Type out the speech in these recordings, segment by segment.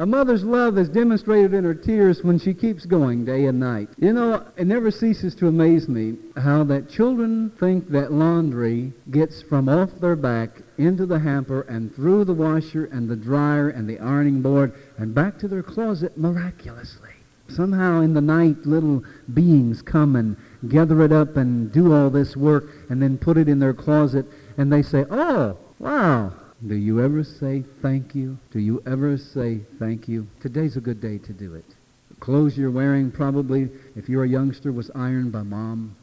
A mother's love is demonstrated in her tears when she keeps going day and night. You know, it never ceases to amaze me how that children think that laundry gets from off their back into the hamper and through the washer and the dryer and the ironing board and back to their closet miraculously. Somehow in the night, little beings come and gather it up and do all this work and then put it in their closet and they say, oh, wow, do you ever say thank you? Do you ever say thank you? Today's a good day to do it. The clothes you're wearing probably, if you're a youngster, was ironed by mom.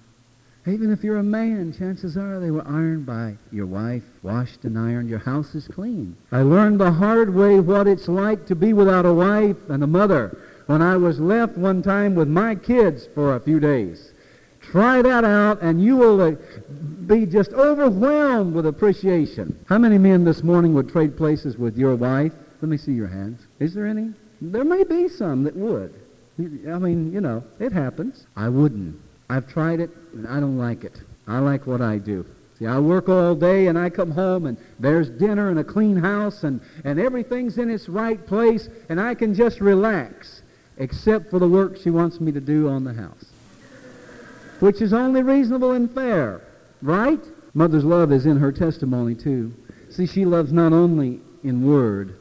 Even if you're a man, chances are they were ironed by your wife, washed and ironed. Your house is clean. I learned the hard way what it's like to be without a wife and a mother when I was left one time with my kids for a few days. Try that out, and you will uh, be just overwhelmed with appreciation. How many men this morning would trade places with your wife? Let me see your hands. Is there any? There may be some that would. I mean, you know, it happens. I wouldn't. I've tried it, and I don't like it. I like what I do. See, I work all day, and I come home, and there's dinner and a clean house, and, and everything's in its right place, and I can just relax, except for the work she wants me to do on the house which is only reasonable and fair, right? Mother's love is in her testimony too. See, she loves not only in word,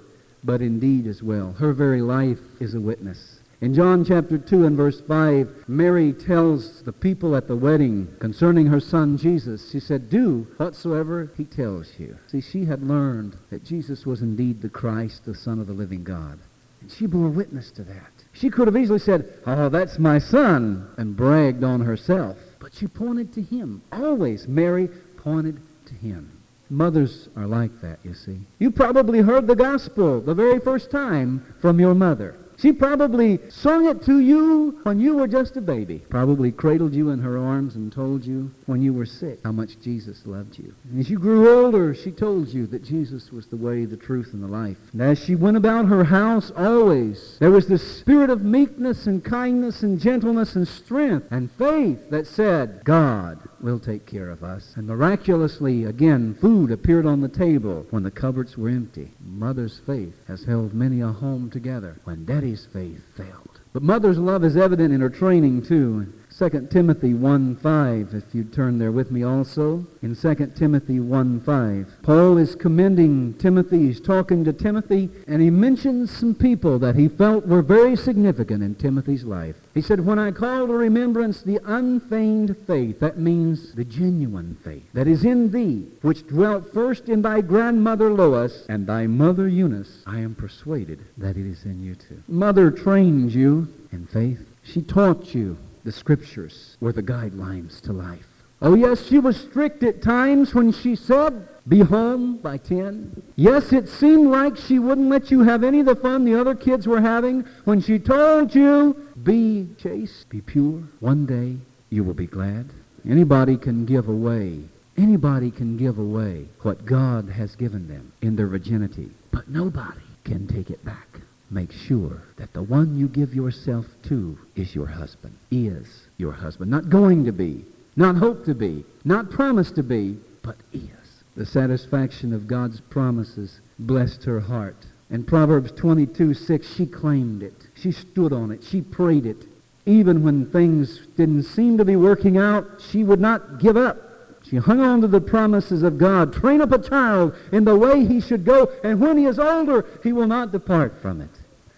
but in deed as well. Her very life is a witness. In John chapter 2 and verse 5, Mary tells the people at the wedding concerning her son Jesus, she said, Do whatsoever he tells you. See, she had learned that Jesus was indeed the Christ, the Son of the living God. And she bore witness to that. She could have easily said, Oh, that's my son, and bragged on herself. But she pointed to him. Always, Mary pointed to him. Mothers are like that, you see. You probably heard the gospel the very first time from your mother. She probably sung it to you when you were just a baby. Probably cradled you in her arms and told you when you were sick how much Jesus loved you. And as you grew older, she told you that Jesus was the way, the truth, and the life. And as she went about her house always, there was this spirit of meekness and kindness and gentleness and strength and faith that said, God will take care of us. And miraculously, again, food appeared on the table when the cupboards were empty. Mother's faith has held many a home together when daddy's faith failed. But mother's love is evident in her training, too. 2 Timothy 1.5, if you'd turn there with me also. In 2 Timothy 1.5, Paul is commending Timothy. He's talking to Timothy, and he mentions some people that he felt were very significant in Timothy's life. He said, When I call to remembrance the unfeigned faith, that means the genuine faith, that is in thee, which dwelt first in thy grandmother Lois and thy mother Eunice, I am persuaded that it is in you too. Mother trained you in faith. She taught you the scriptures were the guidelines to life. Oh, yes, she was strict at times when she said, be home by 10. Yes, it seemed like she wouldn't let you have any of the fun the other kids were having when she told you, be chaste, be pure. One day you will be glad. Anybody can give away, anybody can give away what God has given them in their virginity, but nobody can take it back make sure that the one you give yourself to is your husband, is your husband. Not going to be, not hope to be, not promise to be, but is. The satisfaction of God's promises blessed her heart. In Proverbs 22, 6, she claimed it. She stood on it. She prayed it. Even when things didn't seem to be working out, she would not give up. She hung on to the promises of God. Train up a child in the way he should go, and when he is older, he will not depart from it.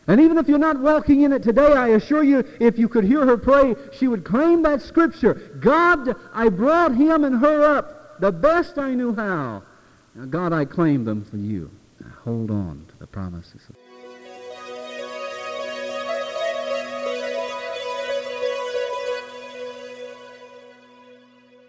And even if you're not walking in it today, I assure you, if you could hear her pray, she would claim that scripture. God, I brought him and her up the best I knew how. Now, God, I claim them for you. Now, hold on to the promises of